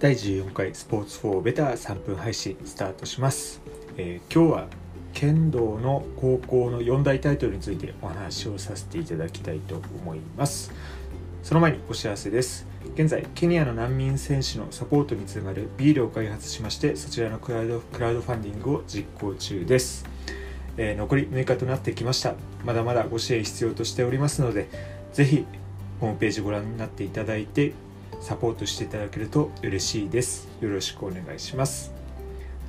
第14回スポーツ4ベター3分配信スタートします、えー、今日は剣道の高校の4大タイトルについてお話をさせていただきたいと思います。その前にお知らせです。現在ケニアの難民選手のサポートにつながるビールを開発しましてそちらのクラウドクラウドファンディングを実行中です、えー、残り6日となってきました。まだまだご支援必要としておりますのでぜひホームページご覧になっていただいてサポートしていただけると嬉しいです。よろしくお願いします。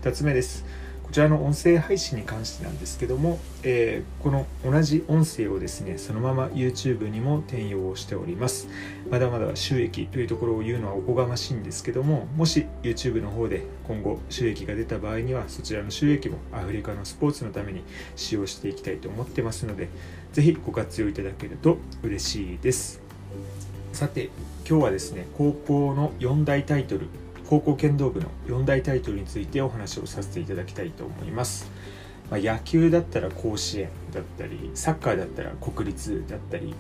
2つ目です。こちらの音声配信に関してなんですけども、えー、この同じ音声をですね、そのまま YouTube にも転用をしております。まだまだ収益というところを言うのはおこがましいんですけども、もし YouTube の方で今後収益が出た場合には、そちらの収益もアフリカのスポーツのために使用していきたいと思ってますので、ぜひご活用いただけると嬉しいです。さて今日はですね高校の4大タイトル高校剣道部の4大タイトルについてお話をさせていただきたいと思います、まあ、野球だったら甲子園だったりサッカーだったら国立だったり、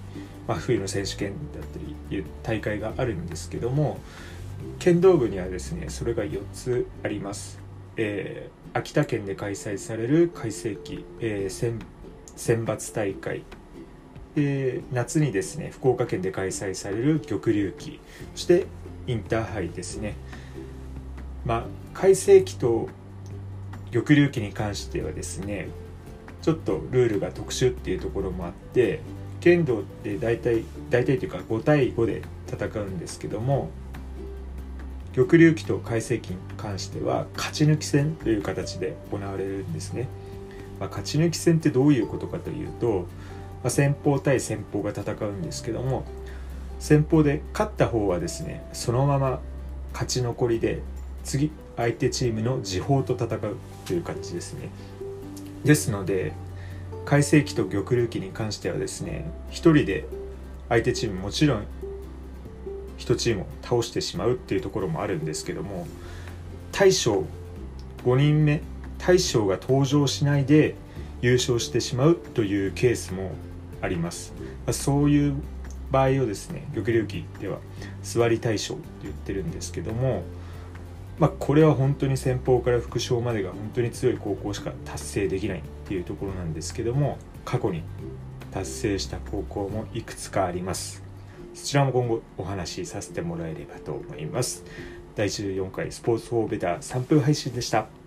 まあ、冬の選手権だったりいう大会があるんですけども剣道部にはですねそれが4つあります、えー、秋田県で開催される開成期、えー、選抜大会。で夏にですね福岡県で開催される玉龍期そしてインターハイですね。まあ改正期と玉龍期に関してはですねちょっとルールが特殊っていうところもあって剣道って大体大体というか5対5で戦うんですけども玉龍期と改正期に関しては勝ち抜き戦という形で行われるんですね、まあ、勝ち抜き戦ってどういうことかというとまあ、先方対先方が戦うんですけども先方で勝った方はですねそのまま勝ち残りで次相手チームの時報と戦うという感じですね。ですので改正期と玉竜期に関してはですね1人で相手チームもちろん1チームを倒してしまうっていうところもあるんですけども大将5人目大将が登場しないで優勝してしまうというケースもあります、まあ、そういう場合をですね玉龍記では座り大将って言ってるんですけどもまあ、これは本当に先方から副将までが本当に強い高校しか達成できないっていうところなんですけども過去に達成した高校もいくつかあります。そちらも今後お話しさせてもらえればと思います。第14回スポーツフォーベター3分配信でした。